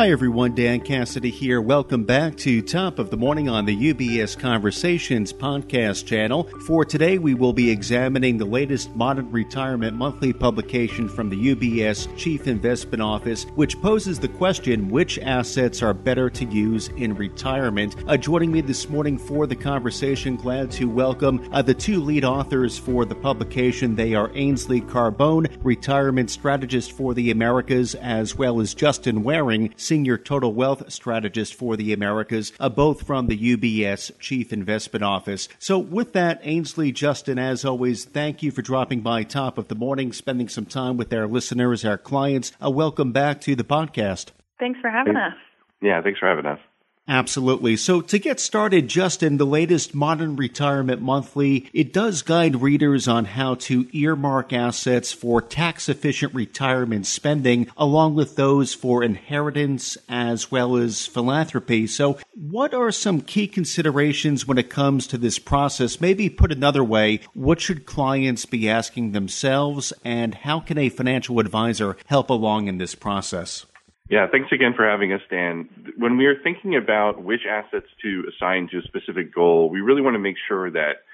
Hi, everyone. Dan Cassidy here. Welcome back to Top of the Morning on the UBS Conversations podcast channel. For today, we will be examining the latest Modern Retirement monthly publication from the UBS Chief Investment Office, which poses the question which assets are better to use in retirement. Uh, joining me this morning for the conversation, glad to welcome uh, the two lead authors for the publication. They are Ainsley Carbone, retirement strategist for the Americas, as well as Justin Waring Senior Total Wealth Strategist for the Americas, uh, both from the UBS Chief Investment Office. So, with that, Ainsley, Justin, as always, thank you for dropping by top of the morning, spending some time with our listeners, our clients. Uh, welcome back to the podcast. Thanks for having us. Yeah, thanks for having us. Absolutely. So to get started, Justin, the latest Modern Retirement Monthly, it does guide readers on how to earmark assets for tax efficient retirement spending, along with those for inheritance as well as philanthropy. So what are some key considerations when it comes to this process? Maybe put another way, what should clients be asking themselves and how can a financial advisor help along in this process? Yeah, thanks again for having us, Dan. When we are thinking about which assets to assign to a specific goal, we really want to make sure that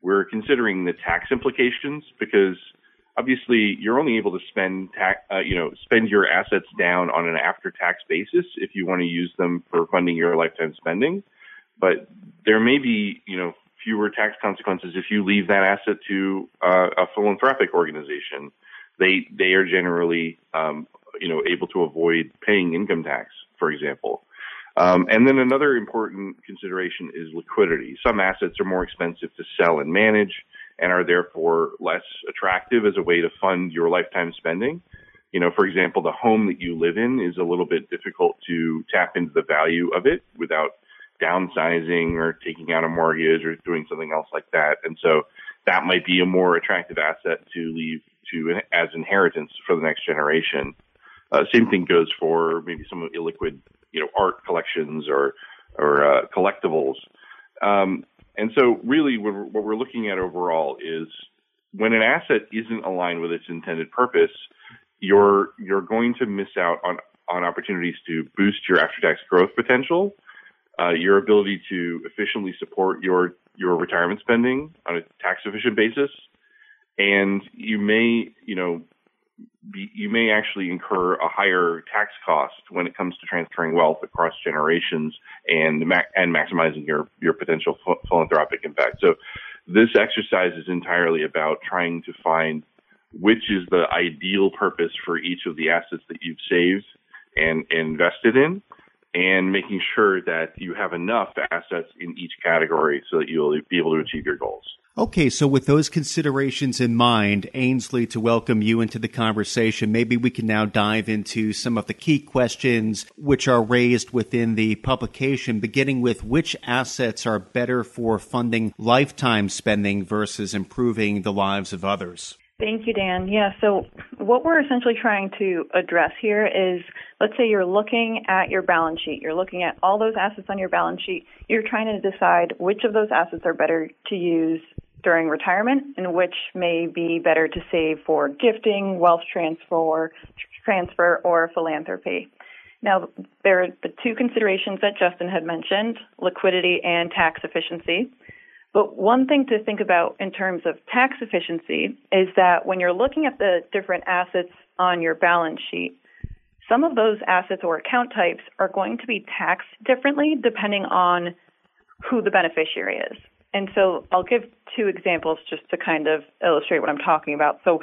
we're considering the tax implications because obviously you're only able to spend tax, uh, you know, spend your assets down on an after-tax basis if you want to use them for funding your lifetime spending. But there may be, you know, fewer tax consequences if you leave that asset to uh, a philanthropic organization. They they are generally um, you know, able to avoid paying income tax, for example. Um, and then another important consideration is liquidity. Some assets are more expensive to sell and manage and are therefore less attractive as a way to fund your lifetime spending. You know, for example, the home that you live in is a little bit difficult to tap into the value of it without downsizing or taking out a mortgage or doing something else like that. And so that might be a more attractive asset to leave to as inheritance for the next generation. Uh, same thing goes for maybe some illiquid, you know, art collections or or uh, collectibles. Um, and so, really, what we're, looking at overall is when an asset isn't aligned with its intended purpose, you're you're going to miss out on on opportunities to boost your after-tax growth potential, uh, your ability to efficiently support your your retirement spending on a tax efficient basis, and you may you know you may actually incur a higher tax cost when it comes to transferring wealth across generations and and maximizing your your potential philanthropic impact. So this exercise is entirely about trying to find which is the ideal purpose for each of the assets that you've saved and invested in and making sure that you have enough assets in each category so that you'll be able to achieve your goals. Okay, so with those considerations in mind, Ainsley, to welcome you into the conversation, maybe we can now dive into some of the key questions which are raised within the publication, beginning with which assets are better for funding lifetime spending versus improving the lives of others. Thank you, Dan. Yeah, so what we're essentially trying to address here is let's say you're looking at your balance sheet, you're looking at all those assets on your balance sheet, you're trying to decide which of those assets are better to use during retirement and which may be better to save for gifting, wealth transfer, transfer or philanthropy. Now, there are the two considerations that Justin had mentioned, liquidity and tax efficiency. But one thing to think about in terms of tax efficiency is that when you're looking at the different assets on your balance sheet, some of those assets or account types are going to be taxed differently depending on who the beneficiary is. And so I'll give two examples just to kind of illustrate what I'm talking about. So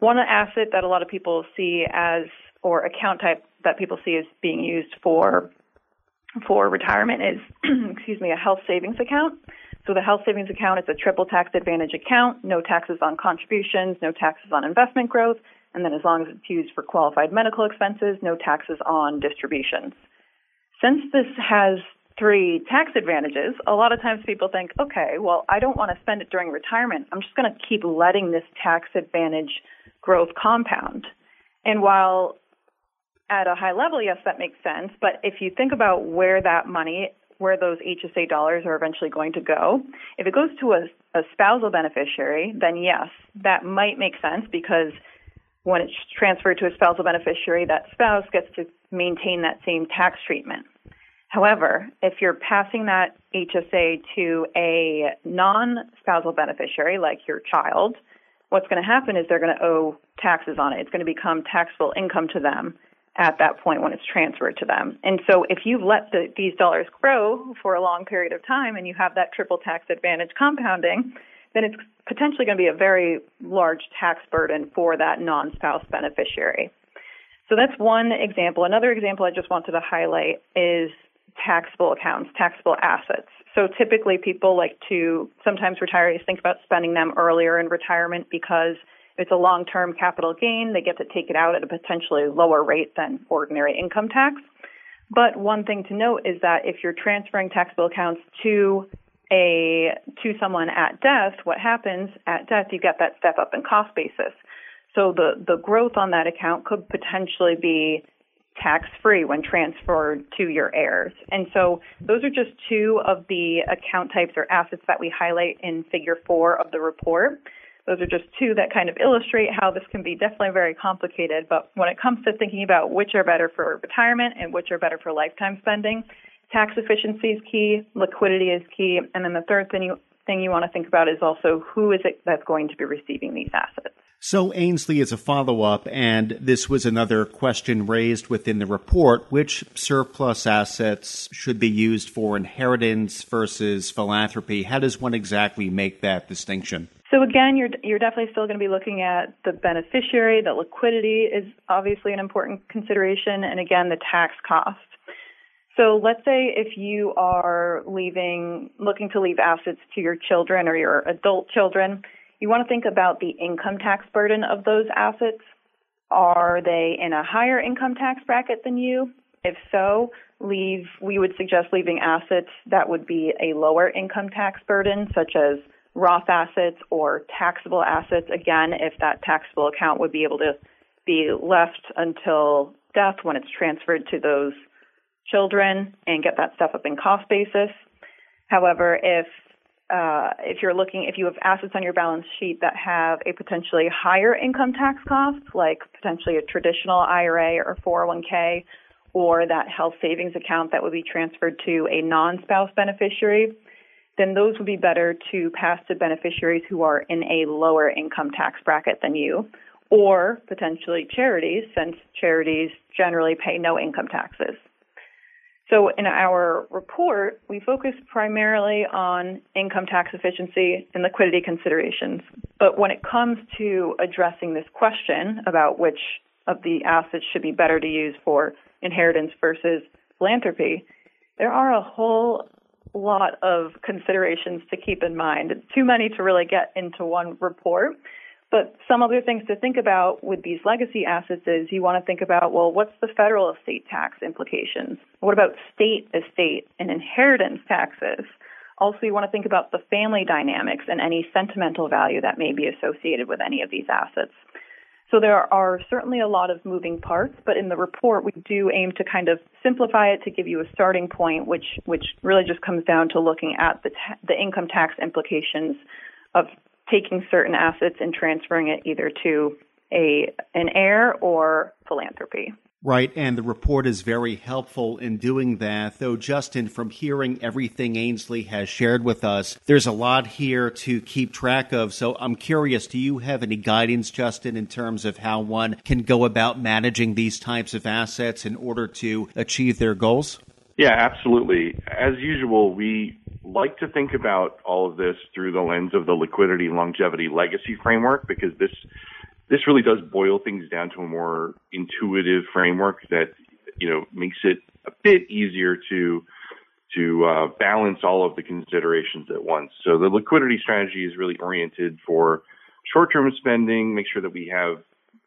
one asset that a lot of people see as or account type that people see as being used for for retirement is excuse me a health savings account. So the health savings account is a triple tax advantage account, no taxes on contributions, no taxes on investment growth, and then as long as it's used for qualified medical expenses, no taxes on distributions. Since this has three tax advantages, a lot of times people think, okay, well, I don't want to spend it during retirement. I'm just going to keep letting this tax advantage growth compound. And while at a high level, yes, that makes sense. But if you think about where that money where those HSA dollars are eventually going to go. If it goes to a, a spousal beneficiary, then yes, that might make sense because when it's transferred to a spousal beneficiary, that spouse gets to maintain that same tax treatment. However, if you're passing that HSA to a non spousal beneficiary, like your child, what's going to happen is they're going to owe taxes on it. It's going to become taxable income to them at that point when it's transferred to them. And so if you've let the, these dollars grow for a long period of time and you have that triple tax advantage compounding, then it's potentially going to be a very large tax burden for that non spouse beneficiary. So that's one example. Another example I just wanted to highlight is taxable accounts, taxable assets. So typically people like to, sometimes retirees think about spending them earlier in retirement because it's a long-term capital gain. They get to take it out at a potentially lower rate than ordinary income tax. But one thing to note is that if you're transferring taxable accounts to a to someone at death, what happens at death, you get that step up in cost basis. So the, the growth on that account could potentially be tax free when transferred to your heirs. And so those are just two of the account types or assets that we highlight in figure four of the report. Those are just two that kind of illustrate how this can be definitely very complicated. But when it comes to thinking about which are better for retirement and which are better for lifetime spending, tax efficiency is key, liquidity is key, and then the third thing you thing you want to think about is also who is it that's going to be receiving these assets. So, Ainsley, as a follow up, and this was another question raised within the report which surplus assets should be used for inheritance versus philanthropy? How does one exactly make that distinction? So again, you're you're definitely still going to be looking at the beneficiary. The liquidity is obviously an important consideration, and again, the tax cost. So let's say if you are leaving, looking to leave assets to your children or your adult children, you want to think about the income tax burden of those assets. Are they in a higher income tax bracket than you? If so, leave, we would suggest leaving assets that would be a lower income tax burden, such as Roth assets or taxable assets. Again, if that taxable account would be able to be left until death when it's transferred to those children and get that step up in cost basis. However, if uh, if you're looking, if you have assets on your balance sheet that have a potentially higher income tax cost, like potentially a traditional IRA or 401k, or that health savings account that would be transferred to a non-spouse beneficiary, then those would be better to pass to beneficiaries who are in a lower income tax bracket than you, or potentially charities, since charities generally pay no income taxes. So in our report, we focus primarily on income tax efficiency and liquidity considerations. But when it comes to addressing this question about which of the assets should be better to use for inheritance versus philanthropy, there are a whole lot of considerations to keep in mind. Too many to really get into one report. But some other things to think about with these legacy assets is you want to think about, well, what's the federal estate tax implications? What about state estate and inheritance taxes? Also, you want to think about the family dynamics and any sentimental value that may be associated with any of these assets. So there are certainly a lot of moving parts, but in the report we do aim to kind of simplify it to give you a starting point, which which really just comes down to looking at the ta- the income tax implications of taking certain assets and transferring it either to a an heir or philanthropy. Right, and the report is very helpful in doing that. Though, Justin, from hearing everything Ainsley has shared with us, there's a lot here to keep track of. So, I'm curious do you have any guidance, Justin, in terms of how one can go about managing these types of assets in order to achieve their goals? Yeah, absolutely. As usual, we like to think about all of this through the lens of the liquidity, longevity, legacy framework because this this really does boil things down to a more intuitive framework that you know makes it a bit easier to to uh, balance all of the considerations at once. So the liquidity strategy is really oriented for short-term spending, make sure that we have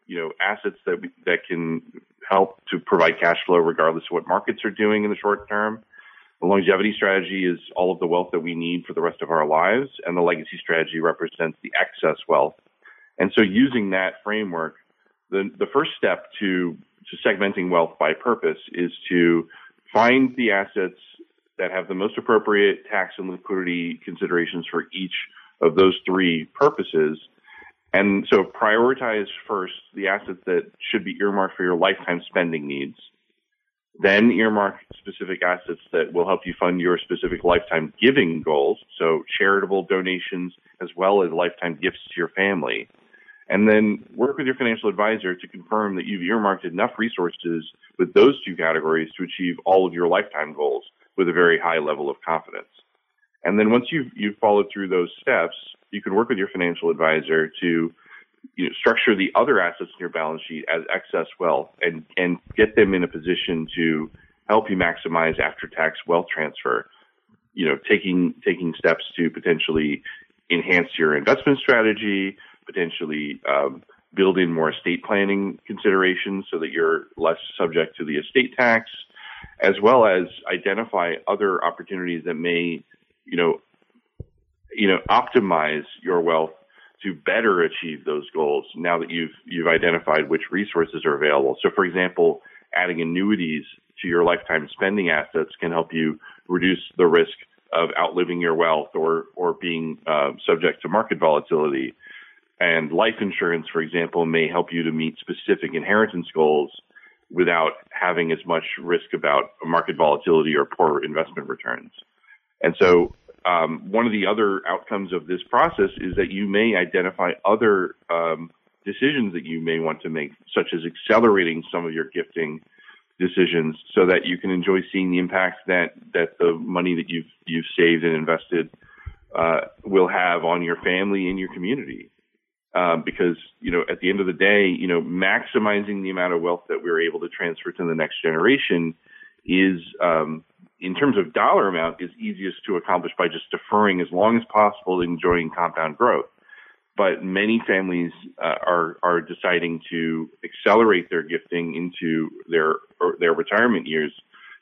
you know assets that we, that can help to provide cash flow regardless of what markets are doing in the short term. The longevity strategy is all of the wealth that we need for the rest of our lives, and the legacy strategy represents the excess wealth and so using that framework, the, the first step to, to segmenting wealth by purpose is to find the assets that have the most appropriate tax and liquidity considerations for each of those three purposes And so prioritize first the assets that should be earmarked for your lifetime spending needs. Then earmark specific assets that will help you fund your specific lifetime giving goals. So charitable donations as well as lifetime gifts to your family. And then work with your financial advisor to confirm that you've earmarked enough resources with those two categories to achieve all of your lifetime goals with a very high level of confidence. And then once you've, you've followed through those steps, you can work with your financial advisor to you know, structure the other assets in your balance sheet as excess wealth and, and get them in a position to help you maximize after tax wealth transfer. You know, taking, taking steps to potentially enhance your investment strategy, potentially um, build in more estate planning considerations so that you're less subject to the estate tax, as well as identify other opportunities that may, you know, you know, optimize your wealth to better achieve those goals now that you've you've identified which resources are available. So for example, adding annuities to your lifetime spending assets can help you reduce the risk of outliving your wealth or or being uh, subject to market volatility. And life insurance, for example, may help you to meet specific inheritance goals without having as much risk about market volatility or poor investment returns. And so um, one of the other outcomes of this process is that you may identify other um, decisions that you may want to make, such as accelerating some of your gifting decisions, so that you can enjoy seeing the impact that that the money that you've you've saved and invested uh, will have on your family and your community. Um, because you know, at the end of the day, you know, maximizing the amount of wealth that we're able to transfer to the next generation is um, in terms of dollar amount, is easiest to accomplish by just deferring as long as possible, enjoying compound growth. But many families uh, are are deciding to accelerate their gifting into their their retirement years,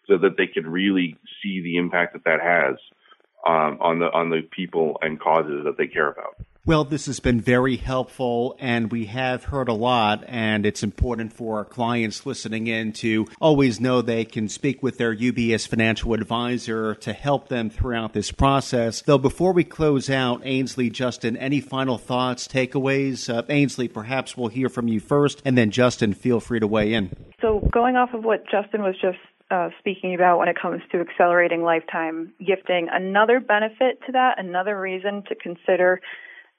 so that they can really see the impact that that has um, on the on the people and causes that they care about. Well, this has been very helpful, and we have heard a lot, and it's important for our clients listening in to always know they can speak with their UBS financial advisor to help them throughout this process. Though, before we close out, Ainsley, Justin, any final thoughts, takeaways? Uh, Ainsley, perhaps we'll hear from you first, and then Justin, feel free to weigh in. So, going off of what Justin was just uh, speaking about when it comes to accelerating lifetime gifting, another benefit to that, another reason to consider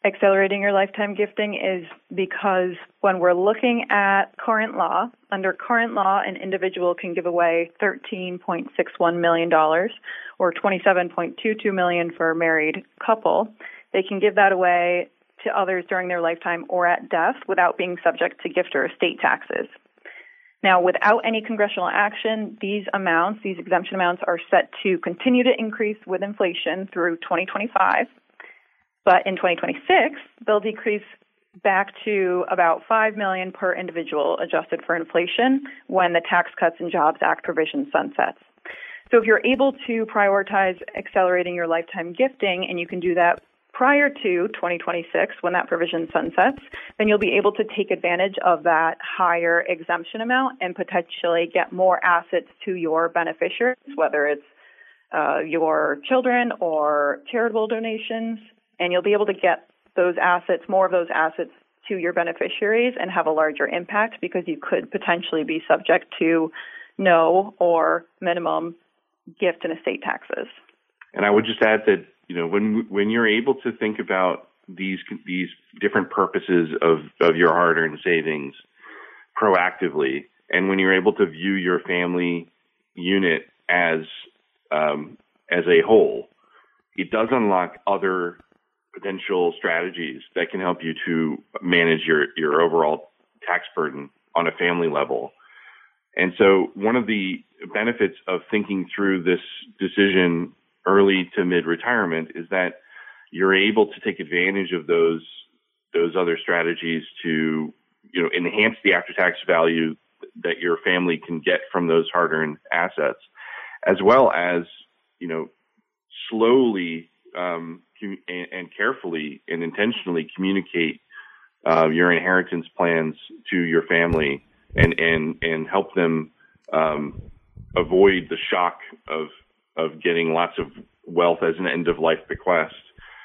accelerating your lifetime gifting is because when we're looking at current law, under current law, an individual can give away $13.61 million or 27.22 million for a married couple. They can give that away to others during their lifetime or at death without being subject to gift or estate taxes. Now, without any congressional action, these amounts, these exemption amounts, are set to continue to increase with inflation through 2025 but in 2026, they'll decrease back to about 5 million per individual adjusted for inflation when the Tax Cuts and Jobs Act provision sunsets. So if you're able to prioritize accelerating your lifetime gifting and you can do that prior to 2026 when that provision sunsets, then you'll be able to take advantage of that higher exemption amount and potentially get more assets to your beneficiaries, whether it's uh, your children or charitable donations and you'll be able to get those assets, more of those assets to your beneficiaries and have a larger impact because you could potentially be subject to no or minimum gift and estate taxes. And I would just add that you know when when you're able to think about these these different purposes of of your hard-earned savings proactively, and when you're able to view your family unit as um, as a whole, it does unlock other potential strategies that can help you to manage your, your overall tax burden on a family level. And so one of the benefits of thinking through this decision early to mid retirement is that you're able to take advantage of those those other strategies to you know enhance the after tax value that your family can get from those hard earned assets as well as you know slowly um, and, carefully and intentionally communicate uh, your inheritance plans to your family and and and help them um, avoid the shock of of getting lots of wealth as an end of life bequest.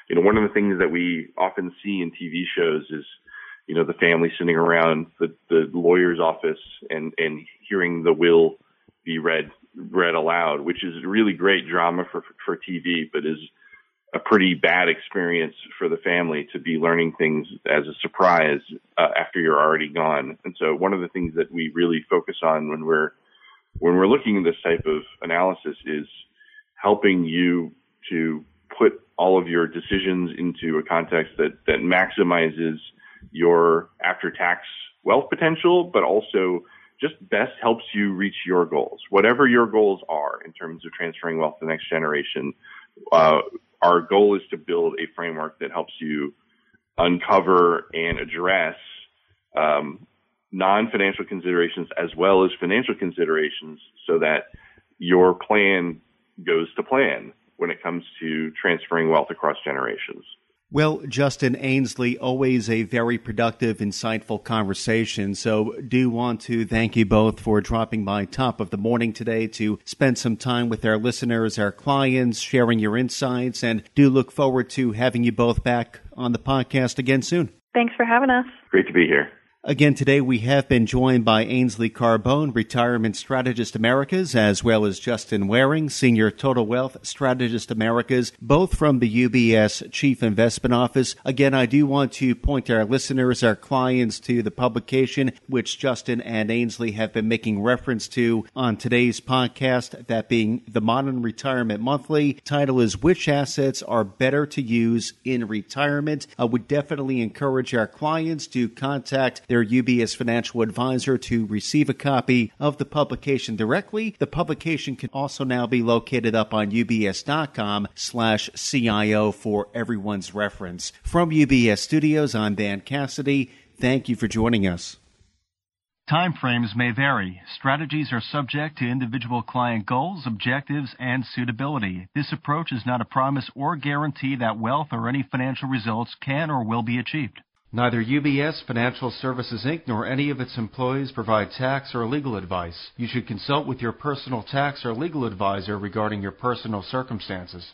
You know, one of the things that we often see in TV shows is you know, the family sitting around the, the lawyer's office and, and hearing the will be read read aloud, which is really great drama for for TV, but is a pretty bad experience for the family to be learning things as a surprise uh, after you're already gone. And so one of the things that we really focus on when we're when we're looking at this type of analysis is helping you to put all of your decisions into a context that that maximizes your after tax wealth potential, but also just best helps you reach your goals, whatever your goals are in terms of transferring wealth to the next generation. Uh, our goal is to build a framework that helps you uncover and address um, non-financial considerations as well as financial considerations so that your plan goes to plan when it comes to transferring wealth across generations. Well, Justin Ainsley, always a very productive, insightful conversation. So, do want to thank you both for dropping by top of the morning today to spend some time with our listeners, our clients, sharing your insights, and do look forward to having you both back on the podcast again soon. Thanks for having us. Great to be here. Again, today we have been joined by Ainsley Carbone, Retirement Strategist Americas, as well as Justin Waring, Senior Total Wealth Strategist Americas, both from the UBS Chief Investment Office. Again, I do want to point our listeners, our clients, to the publication which Justin and Ainsley have been making reference to on today's podcast, that being the Modern Retirement Monthly. Title is Which Assets Are Better to Use in Retirement? I would definitely encourage our clients to contact their UBS financial advisor to receive a copy of the publication directly. The publication can also now be located up on ubs.com slash CIO for everyone's reference. From UBS Studios, I'm Dan Cassidy. Thank you for joining us. Timeframes may vary. Strategies are subject to individual client goals, objectives, and suitability. This approach is not a promise or guarantee that wealth or any financial results can or will be achieved. Neither UBS Financial Services Inc. nor any of its employees provide tax or legal advice. You should consult with your personal tax or legal advisor regarding your personal circumstances.